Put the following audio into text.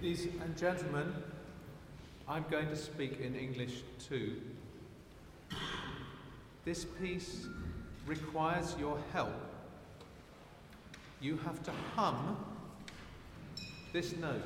Ladies and gentlemen, I'm going to speak in English too. This piece requires your help. You have to hum this note.